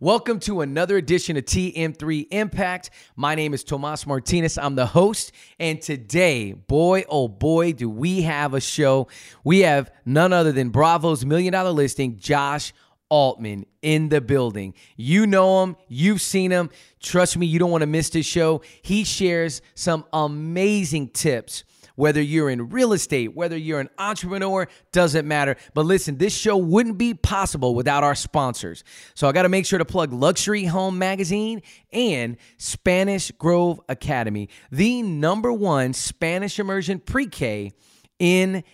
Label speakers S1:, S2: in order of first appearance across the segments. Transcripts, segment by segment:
S1: Welcome to another edition of TM3 Impact. My name is Tomas Martinez. I'm the host. And today, boy, oh boy, do we have a show. We have none other than Bravo's million dollar listing, Josh Altman in the building. You know him, you've seen him. Trust me, you don't want to miss this show. He shares some amazing tips whether you're in real estate, whether you're an entrepreneur, doesn't matter. But listen, this show wouldn't be possible without our sponsors. So I got to make sure to plug Luxury Home Magazine and Spanish Grove Academy, the number one Spanish immersion pre K in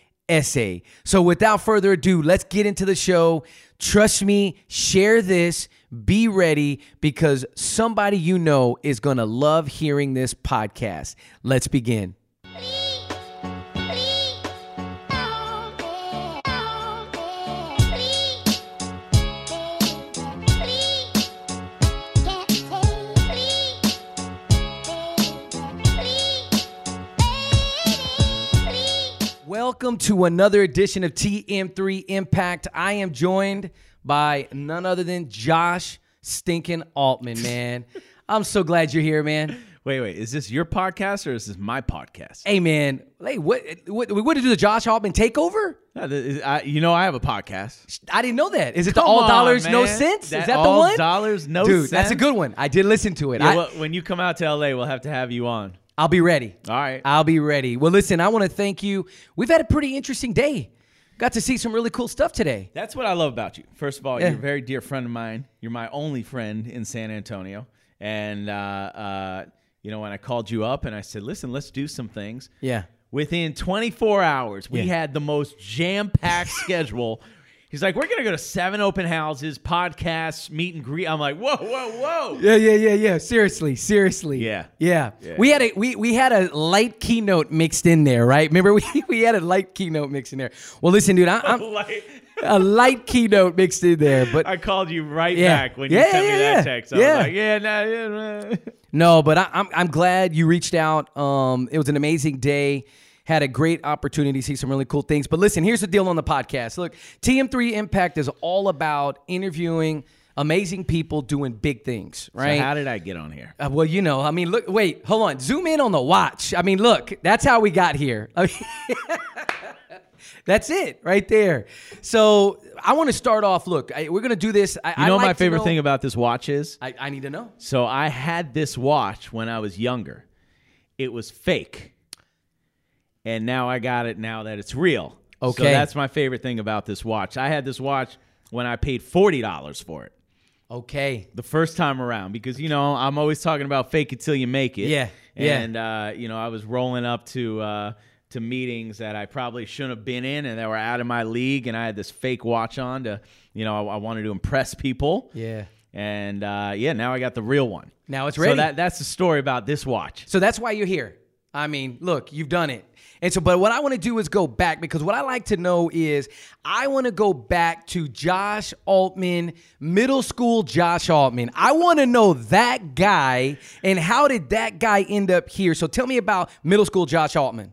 S1: SA. So without further ado, let's get into the show. Trust me, share this. Be ready because somebody you know is going to love hearing this podcast. Let's begin. Welcome to another edition of TM3 Impact. I am joined by none other than Josh Stinking Altman, man. I'm so glad you're here, man.
S2: Wait, wait. Is this your podcast or is this my podcast?
S1: Hey, man. Hey, what what what did you do the Josh Altman takeover?
S2: Uh, th- I- you know, I have a podcast.
S1: I didn't know that. Is it
S2: Come
S1: the All
S2: on,
S1: Dollars No
S2: man.
S1: Cents? Is
S2: That
S1: that the
S2: All
S1: one?
S2: Dollars No
S1: Dude, that's a good one. I did listen to it.
S2: Yeah,
S1: I,
S2: well, when you come out to LA, we'll have to have you on.
S1: I'll be ready.
S2: All right.
S1: I'll be ready. Well, listen, I want to thank you. We've had a pretty interesting day. Got to see some really cool stuff today.
S2: That's what I love about you. First of all,
S1: Yeah.
S2: you're a very dear friend of mine. You're my only friend in San Antonio. And, uh, uh, you know, when I called you up and I said, listen, let's do some things.
S1: Yeah.
S2: Within 24 hours, we
S1: Yeah.
S2: had the most jam packed schedule. He's like, we're going to go to seven open houses, podcasts, meet and greet. I'm like, whoa, whoa, whoa.
S1: Yeah, yeah, yeah, yeah. Seriously, seriously.
S2: Yeah.
S1: yeah.
S2: Yeah.
S1: We had a we we had a light keynote mixed in there, right? Remember we we had a light keynote mixed in there. Well, listen, dude, I, I'm
S2: Like,
S1: a light keynote mixed in there, but
S2: I called you right
S1: Yeah.
S2: back when you
S1: Yeah,
S2: sent
S1: yeah,
S2: me that
S1: yeah.
S2: text. I
S1: Yeah.
S2: was like, yeah, no, yeah, no.
S1: No, but I, I'm I'm glad you reached out. Um, it was an amazing day. Had a great opportunity to see some really cool things. But listen, here's the deal on the podcast. Look, TM3 Impact is all about interviewing amazing people doing big things, right?
S2: So how did I get on here?
S1: Uh, well, you know, I mean, look, wait, hold on, zoom in on the watch. I mean, look, that's how we got here. I mean, that's it right there. So I want to start off. Look, I, we're gonna do this. I,
S2: You know what my favorite
S1: know-
S2: thing about this watch is?
S1: I, I need to know.
S2: So I had this watch when I was younger. It was fake. And now I got it now that it's real. So
S1: Okay.
S2: that's my favorite thing about this watch. I had this watch when I paid $40 for it.
S1: Okay.
S2: the first time around because you know I'm always talking about fake it till you make it.
S1: Yeah, yeah.
S2: And uh, you know I was rolling up to uh, to meetings that I probably shouldn't have been in and that were out of my league, and I had this fake watch on to you know I, I wanted to impress people.
S1: Yeah.
S2: And uh, yeah, now I got the real one.
S1: Now it's
S2: real.
S1: So
S2: that that's the story about this watch.
S1: So that's why you're here. I mean, look, you've done it. And so, but what I want to do is go back because what I like to know is I want to go back to Josh Altman, middle school Josh Altman. I want to know that guy and how did that guy end up here? So tell me about middle school Josh Altman.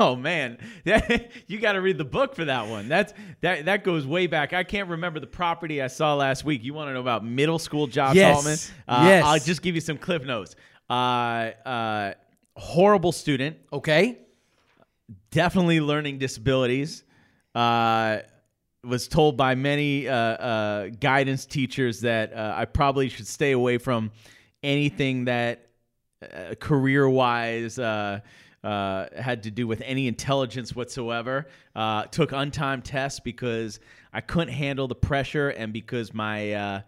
S2: Oh man, you got to read the book for that one. That's that that goes way back. I can't remember the property I saw last week. You want to know about middle school Josh
S1: Yes.
S2: Altman? Uh,
S1: Yes.
S2: I'll just give you some cliff notes. Uh, uh, horrible student,
S1: Okay.
S2: definitely learning disabilities. Uh, was told by many uh, uh, guidance teachers that uh, I probably should stay away from anything that uh, career wise uh, uh, had to do with any intelligence whatsoever. Uh, took untimed tests because I couldn't handle the pressure and because my uh,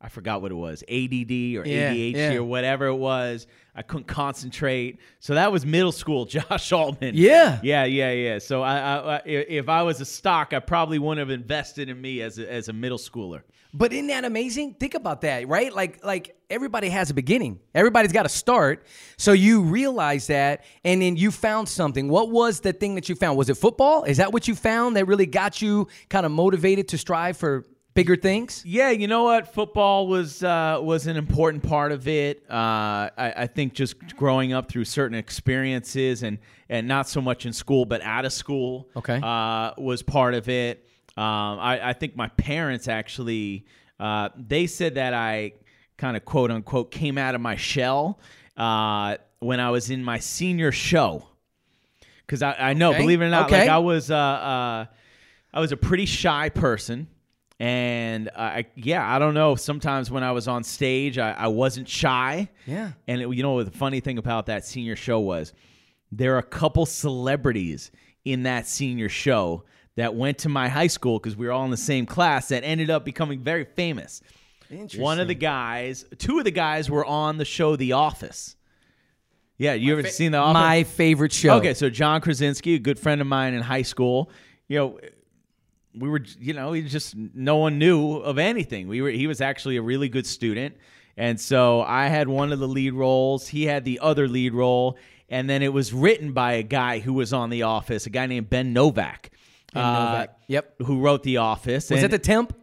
S2: I forgot what it was ADD or
S1: Yeah,
S2: ADHD
S1: yeah.
S2: or whatever it was. I couldn't concentrate. So that was middle school Josh Altman.
S1: Yeah.
S2: Yeah, yeah, yeah. So I, I, I, if I was a stock, I probably wouldn't have invested in me as a, as a middle schooler.
S1: But isn't that amazing? Think about that, right? Like, like everybody has a beginning. Everybody's got to start. So you realize that, and then you found something. What was the thing that you found? Was it football? Is that what you found that really got you kind of motivated to strive for bigger things?
S2: Yeah, you know what? Football was uh, was an important part of it. Uh, I, I think just growing up through certain experiences and and not so much in school, but out of school.
S1: Okay.
S2: uh, was part of it. Um, I, I think my parents actually Uh, they said that I kind of quote unquote came out of my shell uh, when I was in my senior show. Because I, I know,
S1: Okay.
S2: believe it or not,
S1: Okay.
S2: like I was, uh, uh, I was a pretty shy person, and I, yeah, I don't know. Sometimes when I was on stage, I, I wasn't shy.
S1: Yeah.
S2: And it, you know the funny thing about that senior show was? There are a couple celebrities in that senior show that went to my high school because we were all in the same class that ended up becoming very famous. One of the guys, two of the guys were on the show The Office. Yeah, you ever seen The Office?
S1: My favorite show.
S2: Okay, so John Krasinski, a good friend of mine in high school, you know, we were, you know, he just no one knew of anything. We were, he was actually a really good student, and so I had one of the lead roles. He had the other lead role, and then it was written by a guy who was on The Office, a guy named Ben Novak.
S1: Ben
S2: uh,
S1: Novak. Yep.
S2: Who wrote The Office?
S1: Was
S2: and-
S1: it the temp?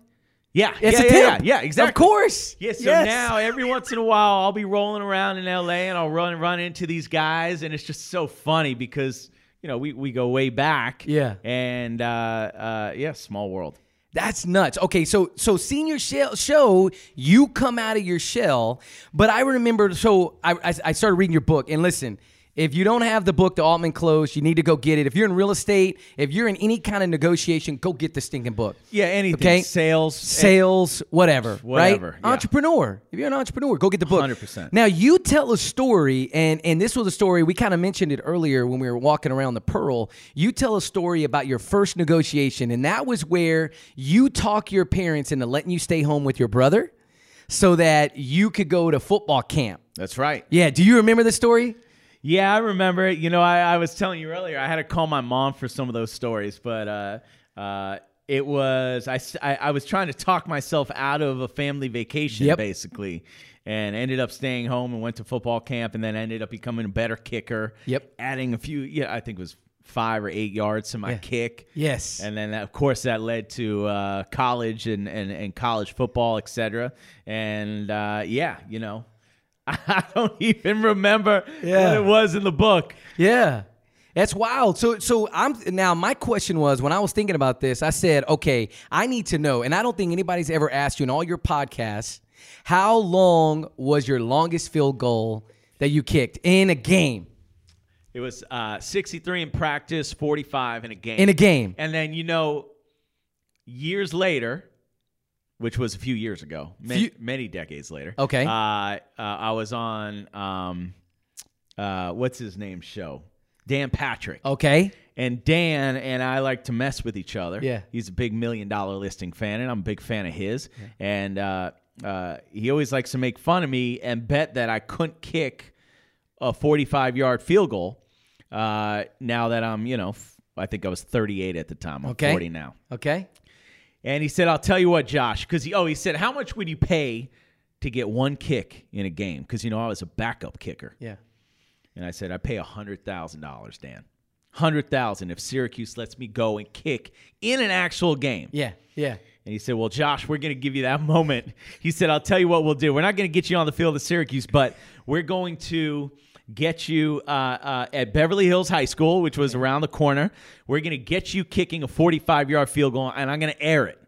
S2: yeah,
S1: It's
S2: yeah,
S1: a
S2: yeah,
S1: temp.
S2: yeah, yeah, exactly.
S1: Of course.
S2: Yeah, so
S1: Yes.
S2: now every once in a while I'll be rolling around in LA and I'll run run into these guys and it's just so funny because you know we, we go way back.
S1: Yeah.
S2: And uh, uh, yeah, small world.
S1: That's nuts. Okay, so so senior shell, show, you come out of your shell, but I remember. So I, I I started reading your book, and listen, if you don't have the book, The Altman Close, you need to go get it. If you're in real estate, if you're in any kind of negotiation, go get the stinking book.
S2: Yeah, anything.
S1: Okay.
S2: Sales. Eh.
S1: Sales, whatever,
S2: Whatever,
S1: right?
S2: yeah.
S1: Entrepreneur. If you're an entrepreneur, go get the book.
S2: 100%.
S1: Now you tell a story, and and this was a story we kind of mentioned it earlier when we were walking around the Pearl. You tell a story about your first negotiation, and that was where you talk your parents into letting you stay home with your brother, so that you could go to football camp.
S2: That's right.
S1: Yeah. Do you remember the story?
S2: Yeah, I remember it. You know, I, I was telling you earlier, I had to call my mom for some of those stories, but uh, uh, it was I I was trying to talk myself out of a family vacation,
S1: Yep.
S2: basically, and ended up staying home and went to football camp, and then ended up becoming a better kicker.
S1: Yep.
S2: adding a few, yeah, I think it was five or eight yards to my
S1: Yeah.
S2: kick.
S1: Yes.
S2: And then, of course, that led to uh, college and, and, and college football, et cetera. And uh, yeah, you know, I don't even remember
S1: Yeah.
S2: what it was in the book.
S1: Yeah. That's wild. So so I'm now my question was when I was thinking about this, I said, okay, I need to know, and I don't think anybody's ever asked you in all your podcasts, how long was your longest field goal that you kicked in a game?
S2: It was uh, 63 in practice, 45 in a game.
S1: In a game.
S2: and then, you know, years later, which was a few years ago, many,
S1: Few-
S2: many decades later.
S1: Okay.
S2: Uh, uh, I was on, um, uh, what's his name show? Dan Patrick.
S1: Okay.
S2: And Dan and I like to mess with each other.
S1: Yeah.
S2: He's a big million dollar listing fan, and I'm a big fan of his. And uh, uh, he always likes to make fun of me and bet that I couldn't kick a 45 yard field goal. Uh, now that I'm, you know, f- I think I was 38 at the time. I'm
S1: Okay.
S2: 40 now.
S1: Okay.
S2: And he said, I'll tell you what, Josh, because he, oh, he said, how much would you pay to get one kick in a game? Because, you know, I was a backup kicker.
S1: Yeah.
S2: And I said, I pay hundred thousand dollars, Dan. Hundred thousand if Syracuse lets me go and kick in an actual game.
S1: Yeah. Yeah.
S2: And he said, Well, Josh, we're gonna give you that moment. He said, I'll tell you what we'll do. We're not gonna get you on the field of Syracuse, but we're going to get you uh, uh, at Beverly Hills High School, which was around the corner. We're gonna get you kicking a 45 yard field goal, and I'm gonna air it.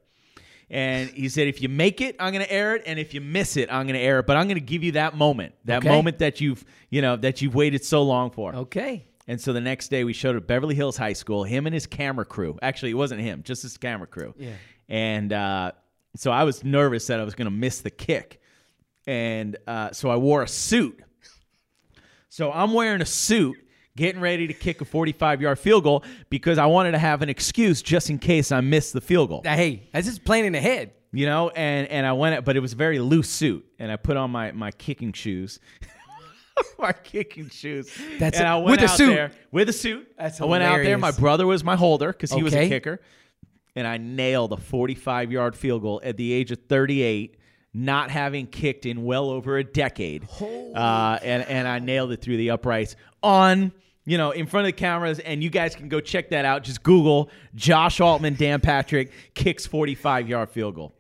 S2: And he said, if you make it, I'm going to air it, and if you miss it, I'm going to air it. But I'm going to give you that moment, that
S1: Okay.
S2: moment that you've, you know, that you've waited so long for.
S1: Okay.
S2: And so the next day we showed up at Beverly Hills High School, him and his camera crew. Actually, it wasn't him, just his camera crew.
S1: Yeah.
S2: And uh, so I was nervous that I was going to miss the kick. And uh, so I wore a suit. So I'm wearing a suit, getting ready to kick a 45 yard field goal because I wanted to have an excuse just in case I missed the field goal.
S1: Hey, that's just playing ahead.
S2: You know, and and I went, but it was a very loose suit, and I put on my my kicking shoes, my kicking shoes.
S1: That's
S2: and
S1: it.
S2: I went
S1: With a suit.
S2: there with a suit.
S1: That's
S2: I went out there. My brother was my holder because he was a kicker, and I nailed a 45 yard field goal at the age of 38. Not having kicked in well over a decade, uh, and and I nailed it through the uprights on you know in front of the cameras, and you guys can go check that out. Just Google Josh Altman, Dan Patrick kicks 45 yard field goal.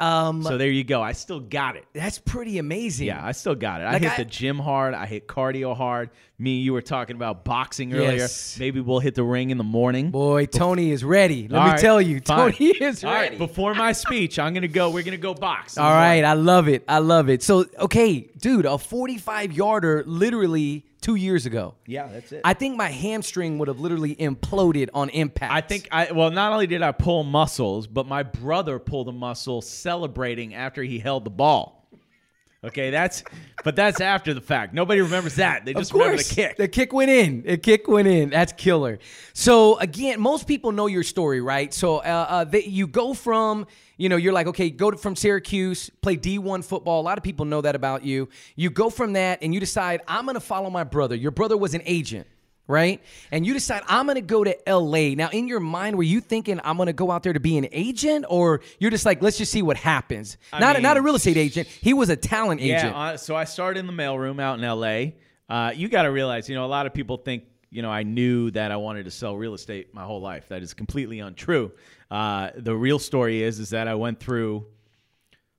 S1: Um,
S2: So there you go. I still got it.
S1: that's pretty amazing.
S2: Yeah, I still got it. I hit
S1: I-
S2: the gym hard. I hit cardio hard. Me, you were talking about boxing earlier.
S1: Yes.
S2: Maybe we'll hit the ring in the morning.
S1: Boy, Tony is ready. Let
S2: All
S1: me
S2: right,
S1: tell you,
S2: fine.
S1: Tony is
S2: All right,
S1: ready.
S2: before my speech, I'm gonna go. We're gonna go box.
S1: All
S2: right, morning.
S1: I love it. I love it. So, okay, dude, a 45 yarder literally two years ago.
S2: Yeah, that's it.
S1: I think my hamstring would have literally imploded on impact.
S2: I think I well, not only did I pull muscles, but my brother pulled a muscle celebrating after he held the ball. Okay, that's but that's after the fact. Nobody remembers that. They just
S1: of
S2: remember the kick.
S1: The kick went in. The kick went in. That's killer. So again, most people know your story, right? So uh, uh, they, you go from, you know, you're like, okay, go to, from Syracuse, play D1 football. A lot of people know that about you. You go from that, and you decide, I'm going to follow my brother. Your brother was an agent. Right? And you decide, I'm gonna go to LA. Now, in your mind, were you thinking I'm gonna go out there to be an agent? Or you're just like, let's just see what happens? not,
S2: mean-
S1: not a real estate agent. He was a talent agent.
S2: Yeah, uh, so I started in the mailroom out in L.A. Uh, you got to realize, you know, a lot of people think, you know, I knew that I wanted to sell real estate my whole life. That is completely untrue. Uh, the real story is, is that I went through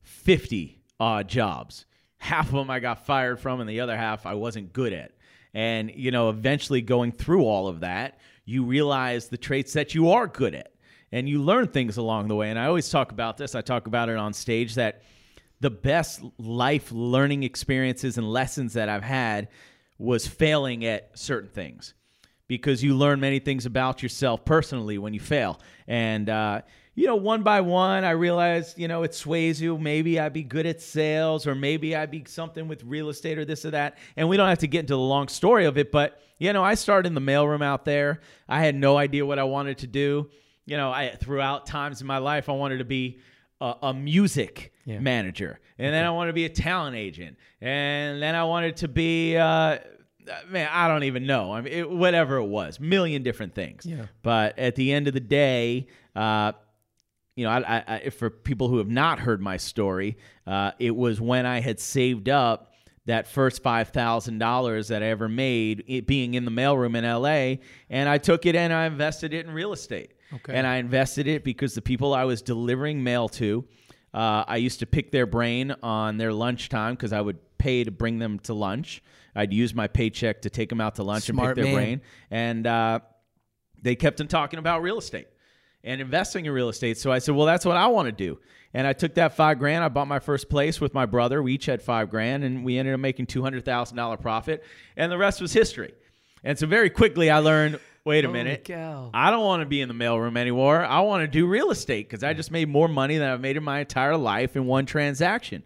S2: 50 odd jobs. Half of them I got fired from, and the other half I wasn't good at. And, you know, eventually going through all of that, you realize the traits that you are good at. And you learn things along the way. And I always talk about this, I talk about it on stage that the best life learning experiences and lessons that I've had was failing at certain things because you learn many things about yourself personally when you fail. And, uh, you know, one by one, I realized, you know, it sways you. Maybe I'd be good at sales, or maybe I'd be something with real estate or this or that. And we don't have to get into the long story of it, but, you know, I started in the mailroom out there. I had no idea what I wanted to do. You know, I throughout times in my life, I wanted to be a, a music
S1: Yeah.
S2: manager, and then I wanted to be a talent agent, and then I wanted to be. Uh, Man, I don't even know. I mean, it, whatever it was, million different things.
S1: Yeah.
S2: But at the end of the day, uh, you know, I, I, I, for people who have not heard my story, uh, it was when I had saved up that first five thousand dollars that I ever made, it being in the mailroom in L.A., and I took it and I invested it in real estate.
S1: Okay.
S2: And I invested it because the people I was delivering mail to, uh, I used to pick their brain on their lunchtime because I would pay to bring them to lunch. I'd use my paycheck to take them out to lunch
S1: Smart
S2: and pick their brain, and uh, they kept on talking about real estate and investing in real estate. So I said, well, that's what I want to do. And I took that five grand. I bought my first place with my brother. We each had five grand, and we ended up making two hundred thousand dollar profit. And the rest was history. And so very quickly, I learned. Wait a
S1: Holy
S2: minute.
S1: cow.
S2: I don't want to be in the mailroom anymore. I want to do real estate because I just made more money than I've made in my entire life in one transaction.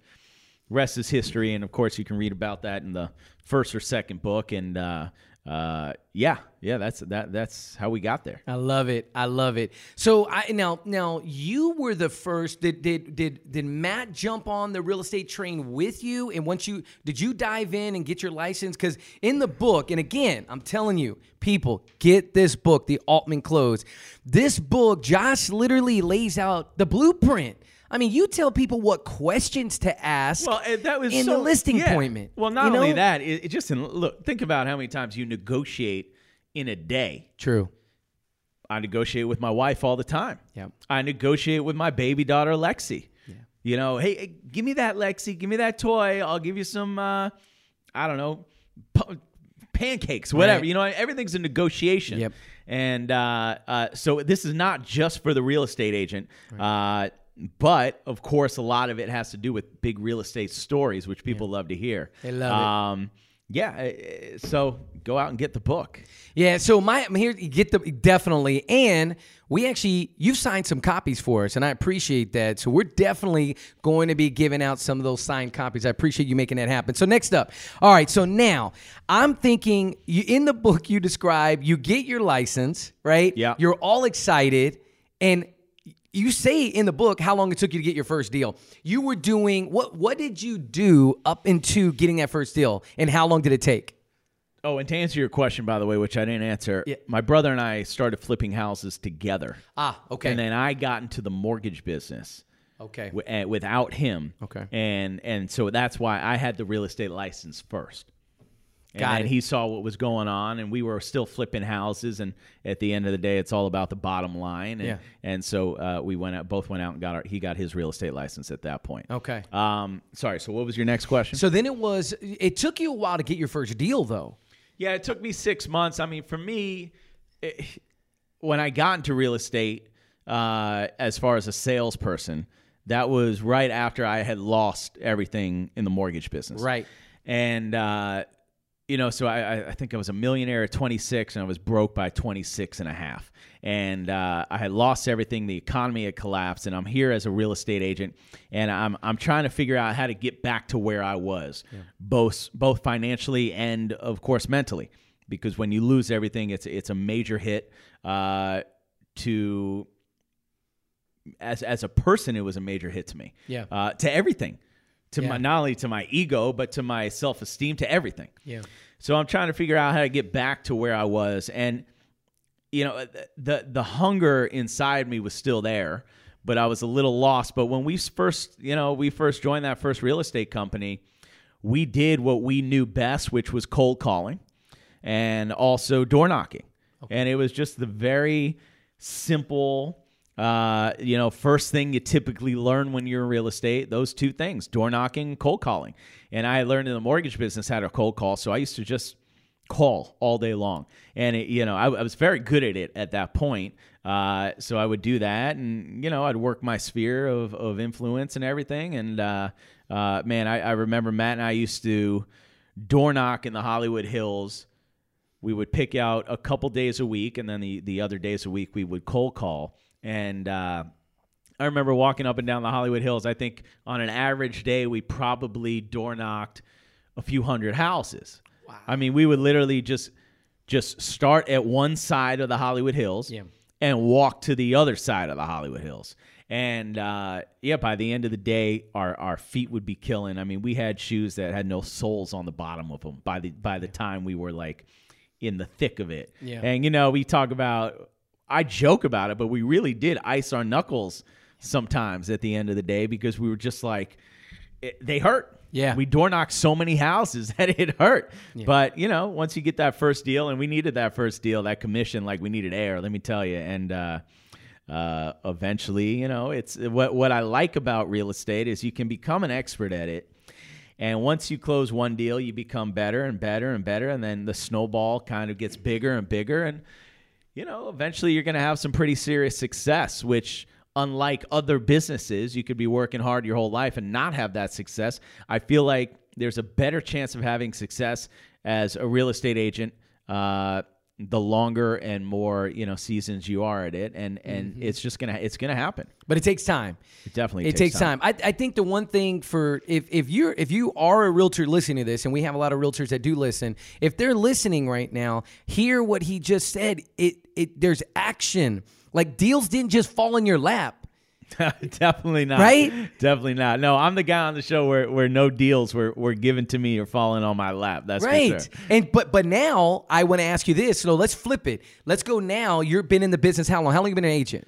S2: Rest is history, and of course, you can read about that in the first or second book. And uh, uh, yeah, yeah, that's that. That's how we got there.
S1: I love it. I love it. So I now now you were the first. Did did did did Matt jump on the real estate train with you? And once you did you dive in and get your license? Because in the book, and again, I'm telling you, people get this book, The Altman Close. This book, Josh literally lays out the blueprint. I mean, you tell people what questions to ask.
S2: Well, that was
S1: in
S2: so-
S1: the listing
S2: yeah.
S1: appointment.
S2: Well, not only
S1: know?
S2: that, it, it just in, look. Think about how many times you negotiate in a day.
S1: True.
S2: I negotiate with my wife all the time.
S1: Yeah.
S2: I negotiate with my baby daughter Lexi. Yeah. You know, hey, hey, give me that Lexi, give me that toy. I'll give you some. Uh, I don't know, pu- pancakes, whatever.
S1: Right.
S2: You know, everything's a negotiation.
S1: Yep.
S2: And uh, uh, so this is not just for the real estate agent. Uh, but of course, a lot of it has to do with big real estate stories, which people love to hear.
S1: They love it.
S2: um, Yeah. uh, So go out and get the book.
S1: Yeah, so my I'm here get the definitely, and we actually you've signed some copies for us, and I appreciate that. So we're definitely going to be giving out some of those signed copies. I appreciate you making that happen. So next up, all right. So now I'm thinking you in the book you describe you get your license, right?
S2: Yeah.
S1: You're all excited, and you say in the book how long it took you to get your first deal. You were doing what? What did you do up into getting that first deal, and how long did it take?
S2: Oh, and to answer your question, by the way, which I didn't answer,
S1: Yeah.
S2: my brother and I started flipping houses together.
S1: Ah, okay,
S2: And then I got into the mortgage business
S1: okay.
S2: w- uh, without him.
S1: Okay.
S2: And and so that's why I had the real estate license first. And
S1: Got it.
S2: he saw what was going on, and we were still flipping houses. And at the end of the day, it's all about the bottom line. And,
S1: Yeah.
S2: and so uh, we went out, both went out and got our, he got his real estate license at that point.
S1: Okay.
S2: Um, sorry. So what was your next question?
S1: So then it was. It took you a while to get your first deal, though.
S2: Yeah, it took me six months. I mean, for me, it, when I got into real estate, uh, as far as a salesperson, that was right after I had lost everything in the mortgage business.
S1: Right.
S2: And, uh, you know, so I, I- think I was a millionaire at 26 and I was broke by 26 and a half. And uh, I had lost everything. The economy had collapsed. And I'm here as a real estate agent. And I'm, I'm trying to figure out how to get back to where I was, both, both financially and, of course, mentally. Because when you lose everything, it's, it's a major hit uh, to as as a person, it was a major hit to me.
S1: Yeah.
S2: Uh, to everything, to
S1: Yeah.
S2: my not only to my ego, but to my self esteem, to everything.
S1: Yeah.
S2: So I'm trying to figure out how to get back to where I was, and you know, the the hunger inside me was still there, but I was a little lost. But when we first, you know, we first joined that first real estate company, we did what we knew best, which was cold calling, and also door knocking, and it was just the very simple. Uh, you know, first thing you typically learn when you're in real estate, those two things, door knocking, cold calling. And I learned in the mortgage business how to cold call. So I used to just call all day long. And, it, you know, I, I was very good at it at that point. Uh, so I would do that and, you know, I'd work my sphere of, of influence and everything. And, uh, uh, man, I, I remember Matt and I used to door knock in the Hollywood Hills we would pick out a couple days a week, and then the, the other days a week we would cold call. And uh, I remember walking up and down the Hollywood Hills. I think on an average day, we probably door knocked a few hundred houses. Wow. I mean, we would literally just just start at one side of the Hollywood Hills
S1: Yeah.
S2: and walk to the other side of the Hollywood Hills. And uh, yeah, by the end of the day, our, our feet would be killing. I mean, we had shoes that had no soles on the bottom of them by the by the time we were like in the thick of it.
S1: Yeah.
S2: And you know, we talk about I joke about it, but we really did ice our knuckles sometimes at the end of the day because we were just like it, they hurt.
S1: Yeah.
S2: We door knocked so many houses that it hurt. But, you know, once you get that first deal, and we needed that first deal, that commission, like we needed air, let me tell you. And uh, uh, eventually, you know, it's what, what I like about real estate is you can become an expert at it. And once you close one deal, you become better and better and better. And then the snowball kind of gets bigger and bigger. And, you know, eventually you're going to have some pretty serious success, which, unlike other businesses, you could be working hard your whole life and not have that success. I feel like there's a better chance of having success as a real estate agent. Uh, the longer and more you know seasons you are at it, and and mm-hmm. it's just gonna it's gonna happen.
S1: But it takes time.
S2: It definitely
S1: It takes time. I, I think the one thing for if if you're if you are a realtor listening to this, and we have a lot of realtors that do listen, if they're listening right now, hear what he just said. It it there's action. Like deals didn't just fall in your lap.
S2: definitely not.
S1: Right?
S2: Definitely not. No, I'm the guy on the show where, where no deals were, were given to me or falling on my lap. That's
S1: Right.
S2: for sure.
S1: And but but now I want to ask you this. So let's flip it. Let's go now. You've been in the business how long? How long have you been an agent?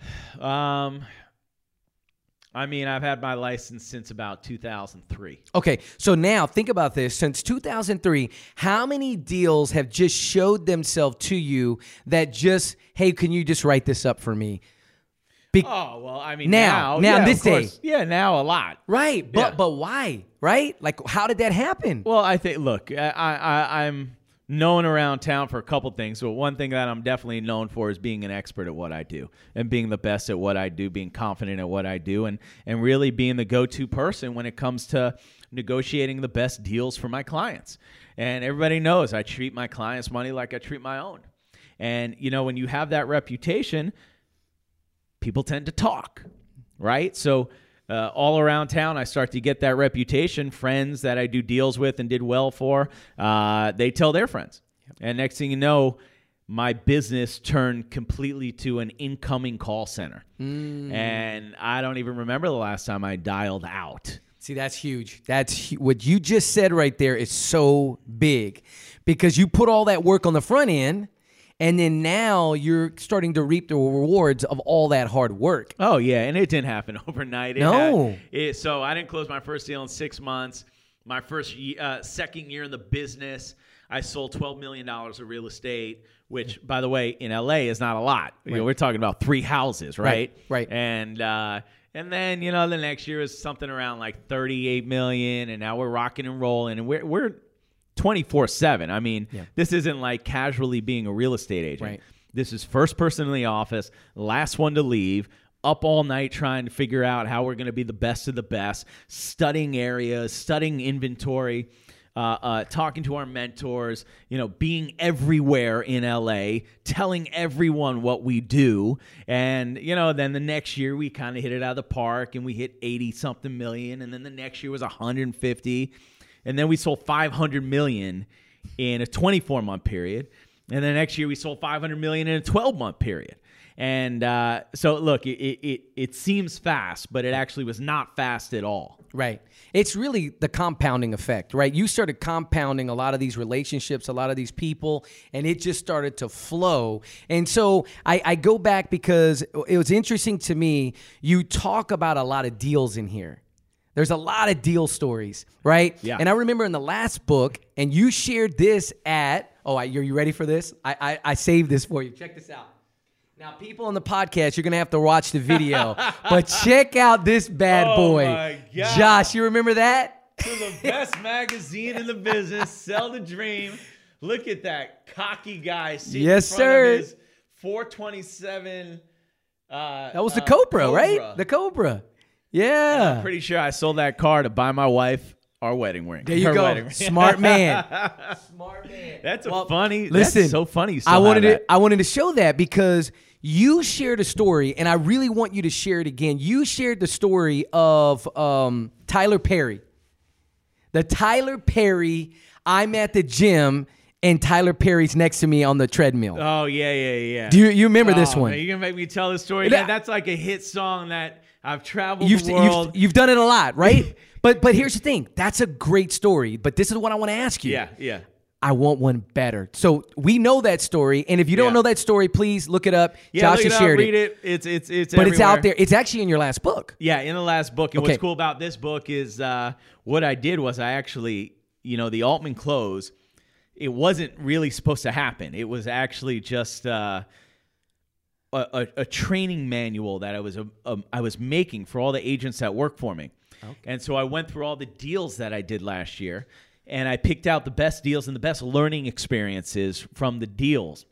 S2: Um, I mean, I've had my license since about 2003.
S1: Okay, so now think about this. Since 2003, how many deals have just showed themselves to you that just, hey, can you just write this up for me? Be-
S2: Oh well, I mean
S1: Now,
S2: now,
S1: now
S2: yeah,
S1: this day.
S2: yeah, now a lot.
S1: right, but
S2: Yeah.
S1: but why? Right? Like, how did that happen?
S2: Well, I think look, I, I I'm known around town for a couple things. But one thing that I'm definitely known for is being an expert at what I do and being the best at what I do, being confident at what I do, and and really being the go-to person when it comes to negotiating the best deals for my clients. And everybody knows I treat my clients' money like I treat my own. And you know, when you have that reputation, people tend to talk, right? So uh, all around town, I start to get that reputation. Friends that I do deals with and did well for, uh, they tell their friends. And next thing you know, my business turned completely to an incoming call center. And I don't even remember the last time I dialed out.
S1: See, that's huge. That's what you just said right there is so big because you put all that work on the front end and then now you're starting to reap the rewards of all that hard work.
S2: Oh yeah, and it didn't happen overnight. It
S1: No.
S2: had- it, so I didn't close my first deal in six months. my first uh, second year in the business, I sold twelve million dollars of real estate, which, by the way, in LA is not a lot. You know, we're talking about three houses, right?
S1: right.
S2: And uh, and then you know the next year is something around like thirty-eight million, and now we're rocking and rolling, and we're we're twenty-four seven. I mean,
S1: Yeah.
S2: this isn't like casually being a real estate agent.
S1: Right.
S2: This is first person in the office, last one to leave, up all night trying to figure out how we're going to be the best of the best, studying areas, studying inventory, uh, uh, talking to our mentors, you know, being everywhere in LA, telling everyone what we do. And, you know, then the next year we kind of hit it out of the park and we hit 80 something million. And then the next year was 150. And then we sold 500 million in a 24 month period. And then next year we sold 500 million in a 12 month period. And uh, so, look, it, it, it, seems fast, but it actually was not fast at all.
S1: Right. It's really the compounding effect, right? You started compounding a lot of these relationships, a lot of these people, and it just started to flow. And so I, I go back because it was interesting to me. You talk about a lot of deals in here. There's a lot of deal stories, right?
S2: Yeah.
S1: And I remember in the last book, and you shared this at, oh, I, are you ready for this? I, I, I saved this for you. Check this out. Now, people on the podcast, you're going to have to watch the video, but check out this bad
S2: Oh
S1: boy.
S2: my God.
S1: Josh, you remember that?
S2: To the best magazine in the business, Sell the Dream. Look at that cocky guy sitting
S1: Yes,
S2: in front
S1: sir.
S2: of his 427. Uh,
S1: That was the
S2: uh,
S1: Cobra, right? The Cobra. Yeah.
S2: I'm pretty sure I sold that car to buy my wife our wedding ring.
S1: there you
S2: Her
S1: go.
S2: wedding ring.
S1: Smart man. Smart man.
S2: That's a
S1: Well,
S2: funny.
S1: listen,
S2: that's so funny. You still
S1: I wanted
S2: have
S1: to. I wanted to show that because you shared a story, and I really want you to share it again. You shared the story of um, Tyler Perry. The Tyler Perry, I'm at the gym, and Tyler Perry's next to me on the treadmill.
S2: Oh yeah, yeah, yeah.
S1: Do you, you remember this
S2: Oh,
S1: one?
S2: man, you gonna make me tell the story?
S1: Yeah.
S2: Yeah, that's like a hit song that I've traveled
S1: You've,
S2: the
S1: you've,
S2: world.
S1: you've done it a lot, right? but but here's the thing. That's a great story. But this is what I want to ask you.
S2: yeah, yeah.
S1: I want one better. So we know that story, and if you don't
S2: Yeah.
S1: know that story, please look it up.
S2: Yeah,
S1: Josh
S2: look it up,
S1: shared
S2: read
S1: it,
S2: it. It's it's it's.
S1: but it's out there. It's actually in your last book.
S2: Yeah, in the last book. And
S1: Okay.
S2: what's cool about this book is uh, what I did was I actually, you know, the Altman close. It wasn't really supposed to happen. It was actually just uh, a, a, a training manual that I was um, um, I was making for all the agents that work for me. And so I went through all the deals that I did last year, and I picked out the best deals and the best learning experiences from the deals.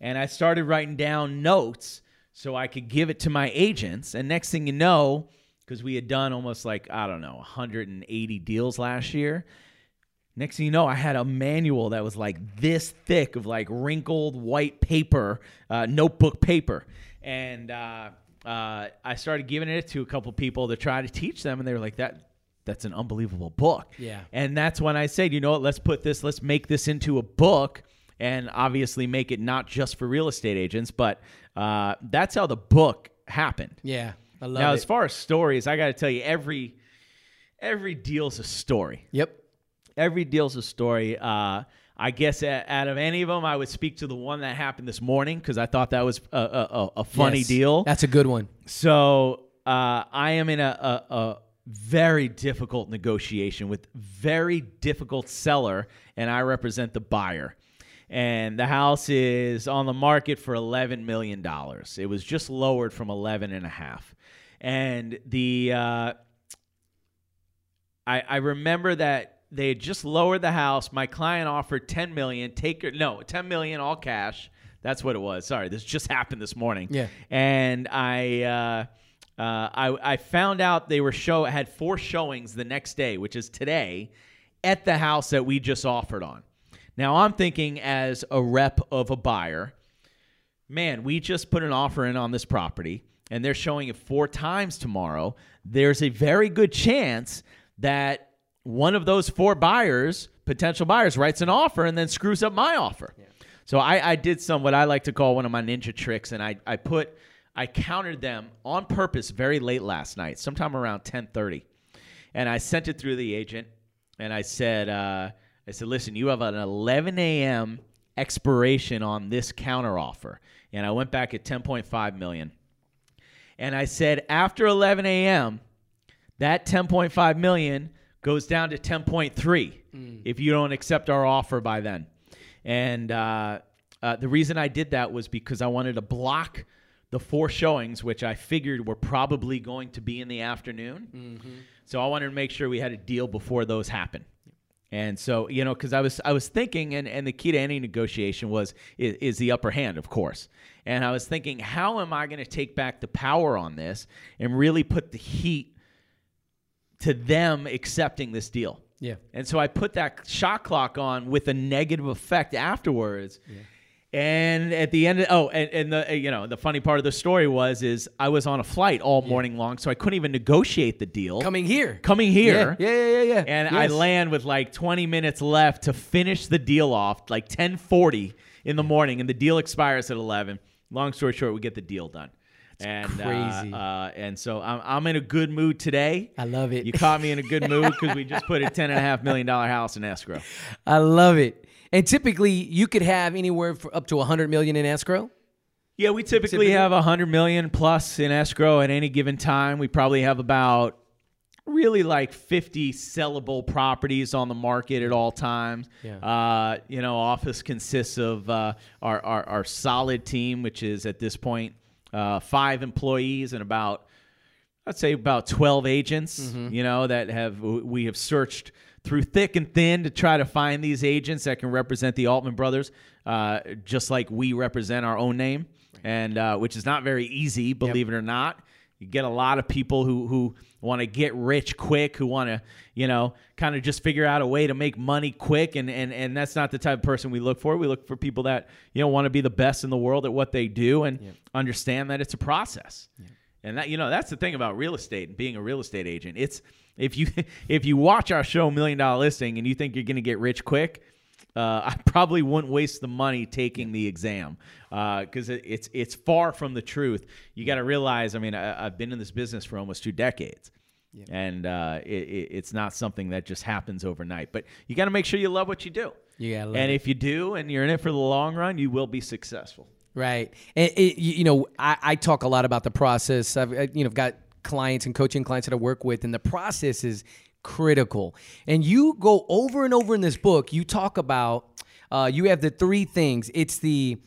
S2: And I started writing down notes so I could give it to my agents. And next thing you know, because we had done almost like, I don't know, 180 deals last year. Next thing you know, I had a manual that was like this thick of like wrinkled white paper, uh, notebook paper. And uh, uh, I started giving it to a couple people to try to teach them. And they were like, that. That's an unbelievable book.
S1: Yeah.
S2: And that's when I said, you know what, let's put this, let's make this into a book and obviously make it not just for real estate agents, but uh, that's how the book happened.
S1: Yeah, I love
S2: Now,
S1: it.
S2: as far as stories, I got to tell you, every every deal's a story.
S1: yep.
S2: Every deal's a story. Uh, I guess out of any of them, I would speak to the one that happened this morning because I thought that was a, a, a- a funny
S1: Yes.
S2: deal.
S1: That's a good one.
S2: So uh, I am in a, a, a very difficult negotiation with very difficult seller, and I represent the buyer. And the house is on the market for eleven million dollars. It was just lowered from eleven and a half. And the uh, I, I remember that they had just lowered the house. My client offered ten million. Take her no ten million all cash. That's what it was. Sorry, this just happened this morning.
S1: Yeah.
S2: And I uh, uh, I I found out they were show had four showings the next day, which is today, at the house that we just offered on. Now I'm thinking as a rep of a buyer, man, we just put an offer in on this property and they're showing it four times tomorrow. There's a very good chance that one of those four buyers, potential buyers, writes an offer and then screws up my offer. So I, I did some what I like to call one of my ninja tricks, and I, I put I countered them on purpose very late last night, sometime around 10:30, and I sent it through the agent, and I said uh, I said, listen, you have an 11 a.m. expiration on this counter offer, and I went back at 10.5 million, and I said after 11 a.m. that 10.5 million goes down to 10.3 if you don't accept our offer by then. And uh, uh, the reason I did that was because I wanted to block the four showings, which I figured were probably going to be in the afternoon. So I wanted to make sure we had a deal before those happen. And so, you know, because I was I was thinking, and, and the key to any negotiation was is, is the upper hand, of course. And I was thinking, how am I going to take back the power on this and really put the heat to them accepting this deal?
S1: Yeah.
S2: And so I put that shot clock on with a negative effect afterwards. Yeah. And at the end, of, oh, and, and the you know the funny part of the story was is I was on a flight all morning long, so I couldn't even negotiate the deal.
S1: Coming here.
S2: Coming here,
S1: Yeah, yeah, yeah, yeah.
S2: and I land with like 20 minutes left to finish the deal off, like 10:40 in the morning, and the deal expires at 11. Long story short, we get the deal done. And uh,
S1: crazy.
S2: Uh, and so I'm, I'm in a good mood today.
S1: I love it.
S2: You caught me in a good mood because we just put a ten and a half million dollar house in escrow.
S1: I love it. And typically, you could have anywhere for up to a 100 million in escrow.
S2: Yeah, we typically
S1: Typically-
S2: have a hundred million plus in escrow at any given time. We probably have about really like 50 sellable properties on the market at all times.
S1: Yeah.
S2: Uh, you know, office consists of uh, our, our our solid team, which is at this point uh, five employees and about I'd say about 12 agents, you know, that have we have searched through thick and thin to try to find these agents that can represent the Altman brothers, uh, just like we represent our own name, and uh, which is not very easy, believe it or not. You get a lot of people who who want to get rich quick, who want to, you know, kind of just figure out a way to make money quick, and and and that's not the type of person we look for. We look for people that you know want to be the best in the world at what they do and understand that it's a process. And that you know that's the thing about real estate and being a real estate agent. It's if you if you watch our show Million Dollar Listing and you think you're going to get rich quick, uh, I probably wouldn't waste the money taking the exam because it, it's it's far from the truth. You got to realize. I mean, I, I've been in this business for almost two decades. And uh, it, it, it's not something that just happens overnight, but you got to make sure you love what you do.
S1: Love
S2: and
S1: it.
S2: if you do, and you're in it for the long run, you will be successful.
S1: Right. And it, you you know, I, I talk a lot about the process. I've you know got clients and coaching clients that I work with, and the process is critical. And you go over and over in this book. You talk about uh, you have the three things. It's the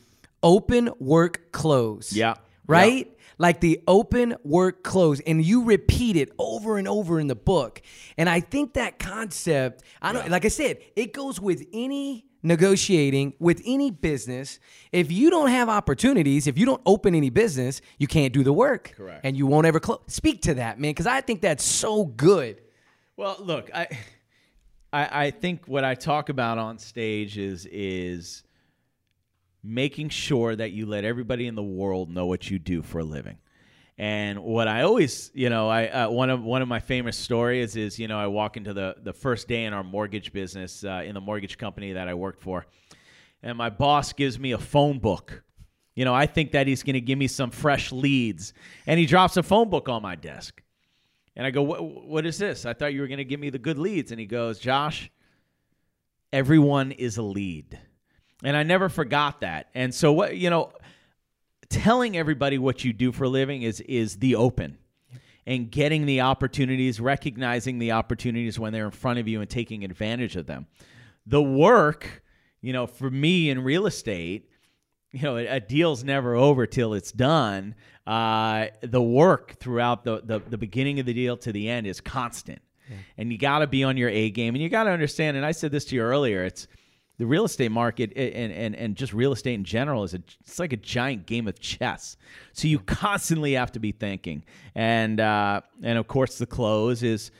S1: open, work, close.
S2: Yeah.
S1: Right. Like the open, work, close, and you repeat it over and over in the book. And I think that concept, I don't like I said, it goes with any negotiating with any business. If you don't have opportunities, if you don't open any business, you can't do the work.
S2: Correct.
S1: And you won't ever close. Speak to that, man, because I think that's so good.
S2: Well, look, I, I I think what I talk about on stage is is making sure that you let everybody in the world know what you do for a living. And what I always, you know, I uh, one of one of my famous stories is, you know, I walk into the the first day in our mortgage business uh, in the mortgage company that I worked for, and my boss gives me a phone book. You know, I think that he's going to give me some fresh leads, and he drops a phone book on my desk. And I go, what, what is this? I thought you were going to give me the good leads. And he goes, Josh, everyone is a lead. And I never forgot that. And so, what, you know, telling everybody what you do for a living is, is the open and getting the opportunities, recognizing the opportunities when they're in front of you and taking advantage of them. The work, you know, for me in real estate, you know, a, deal's never over till it's done. Uh, the work throughout the, the the beginning of the deal to the end is constant, and you got to be on your A game, and you got to understand. And I said this to you earlier. It's the real estate market and, and, and just real estate in general is a, it's like a giant game of chess. So you constantly have to be thinking, and uh, and of course the close is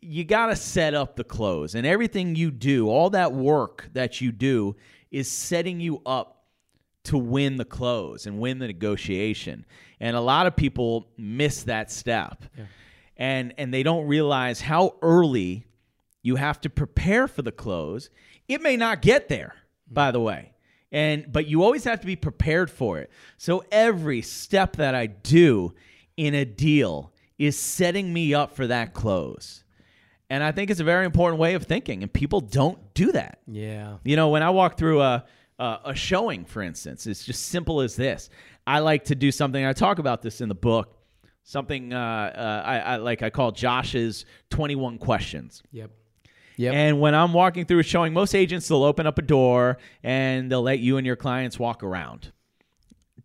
S2: you got to set up the close, and everything you do, all that work that you do, is setting you up to win the close and win the negotiation. And a lot of people miss that step. And and they don't realize how early you have to prepare for the close. It may not get there, mm-hmm. by the way. And but you always have to be prepared for it. So every step that I do in a deal is setting me up for that close. And I think it's a very important way of thinking and people don't do that.
S1: Yeah.
S2: You know, when I walk through a, a a showing, for instance, it's just simple as this. I like to do something. I talk about this in the book. something uh, uh, I, I like. I call Josh's twenty one questions.
S1: Yep. Yep.
S2: And when I'm walking through a showing, most agents they'll open up a door and they'll let you and your clients walk around.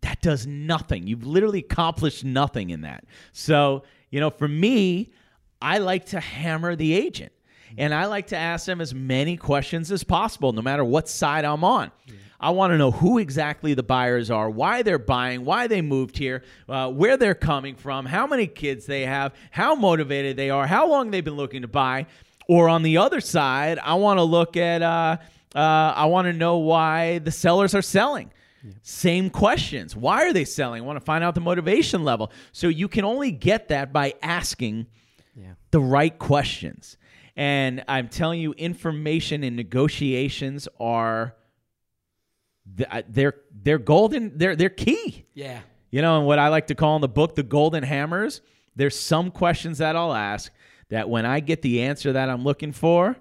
S2: That does nothing. You've literally accomplished nothing in that. So, you know, for me, I like to hammer the agent. And I like to ask them as many questions as possible, no matter what side I'm on. Yeah. I want to know who exactly the buyers are, why they're buying, why they moved here, uh, where they're coming from, how many kids they have, how motivated they are, how long they've been looking to buy. Or on the other side, I want to look at, uh, uh, I want to know why the sellers are selling. Yeah. Same questions. Why are they selling? I want to find out the motivation level. So you can only get that by asking yeah. the right questions. And I'm telling you, information and negotiations are uh, they're they're golden. They're they're key.
S1: Yeah.
S2: You know, and what I like to call in the book the golden hammers. There's some questions that I'll ask that when I get the answer that I'm looking for,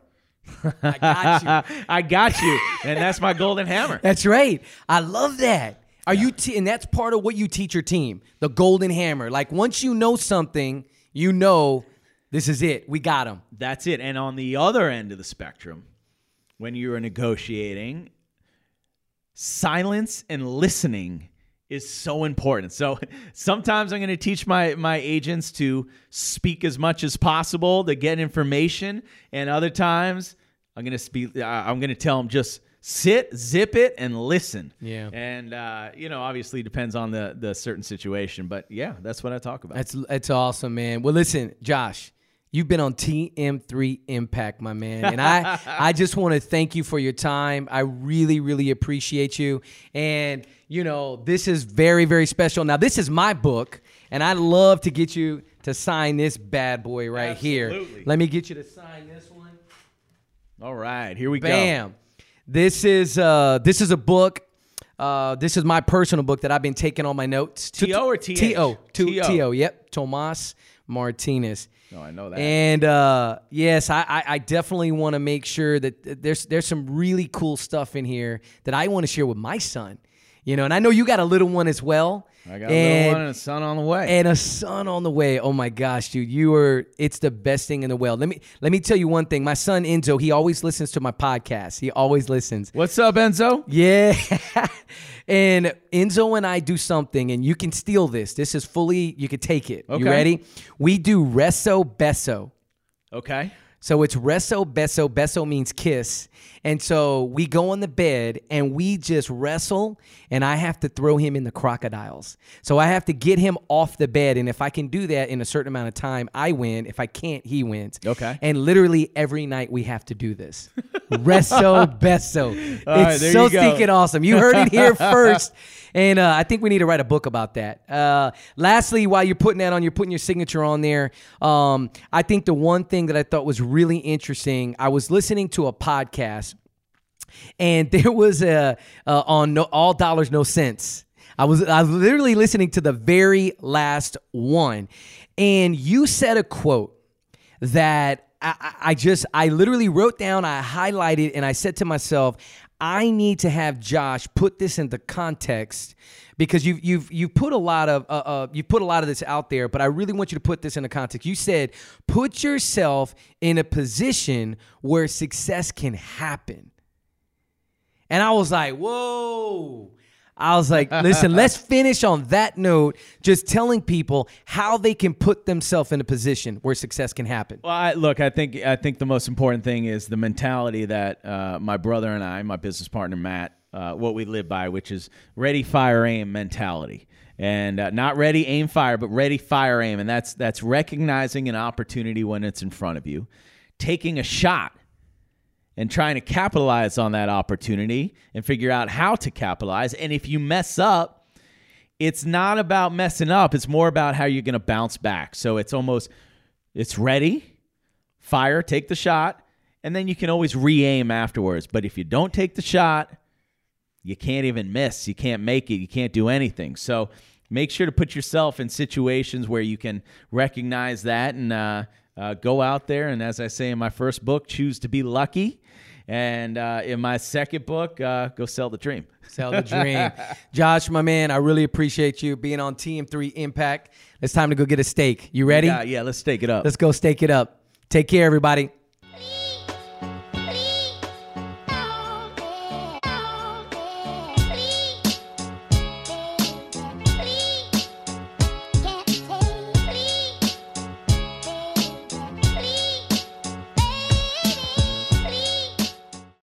S1: I got you.
S2: I got you. And that's my golden hammer.
S1: That's right. I love that. Are yeah. you te- and that's part of what you teach your team, the golden hammer. Like once you know something, you know this is it. We got them.
S2: That's it. And on the other end of the spectrum, when you're negotiating, silence and listening is so important. So sometimes I'm going to teach my my agents to speak as much as possible to get information, and other times I'm going to speak. I'm going to tell them just sit, zip it, and listen.
S1: Yeah.
S2: And uh, you know, obviously depends on the the certain situation, but yeah, that's what I talk about.
S1: That's that's awesome, man. Well, listen, Josh. You've been on TM3 Impact, my man. And I, I just want to thank you for your time. I really, really appreciate you. And, you know, this is very, very special. Now, this is my book, and I'd love to get you to sign this bad boy right Absolutely. here. Let me get you to sign this one.
S2: All right, here we
S1: Bam. go. Bam. This is uh this is a book. Uh, this is my personal book that I've been taking all my notes.
S2: T O or T O?
S1: T O. Yep. Tomas Martinez.
S2: No, I know that.
S1: And uh, yes, I, I, I definitely want to make sure that there's there's some really cool stuff in here that I want to share with my son. You know, and I know you got a little one as well.
S2: I got and, a little one and a son on the way.
S1: And a son on the way. Oh my gosh, dude, you are it's the best thing in the world. Let me let me tell you one thing. My son Enzo, he always listens to my podcast. He always listens.
S2: What's up, Enzo?
S1: Yeah. and Enzo and I do something, and you can steal this. This is fully you can take it. Okay. You ready? We do reso beso.
S2: Okay.
S1: So it's reso beso. Beso means kiss. And so we go on the bed and we just wrestle, and I have to throw him in the crocodiles. So I have to get him off the bed. And if I can do that in a certain amount of time, I win. If I can't, he wins.
S2: Okay.
S1: And literally every night we have to do this. Reso beso. it's right, so stinking awesome. You heard it here first. And uh, I think we need to write a book about that. Uh, lastly, while you're putting that on, you're putting your signature on there. Um, I think the one thing that I thought was really interesting, I was listening to a podcast, and there was a on no, all dollars no cents. I was I was literally listening to the very last one, and you said a quote that I, I just I literally wrote down, I highlighted, and I said to myself, I need to have Josh put this into context because you've you've you put a lot of uh, uh, you put a lot of this out there, but I really want you to put this in a context. You said put yourself in a position where success can happen, and I was like, whoa. I was like, listen, let's finish on that note, just telling people how they can put themselves in a position where success can happen.
S2: Well, I, look, I think I think the most important thing is the mentality that uh, my brother and I, my business partner Matt, uh, what we live by, which is ready, fire, aim mentality. And uh, not ready, aim, fire, but ready, fire, aim, and that's that's recognizing an opportunity when it's in front of you, taking a shot and trying to capitalize on that opportunity and figure out how to capitalize. And if you mess up, it's not about messing up, it's more about how you're going to bounce back. So it's almost it's ready, fire, take the shot, and then you can always re-aim afterwards. But if you don't take the shot, you can't even miss. You can't make it. You can't do anything. So make sure to put yourself in situations where you can recognize that and uh, uh, go out there and, as I say in my first book, choose to be lucky And uh, in my second book, uh, Go Sell the Dream.
S1: Sell the dream. Josh, my man, I really appreciate you being on TM3 Impact. It's time to go get a steak. You ready?
S2: Yeah, yeah, let's stake it up.
S1: Let's go stake it up. Take care, everybody.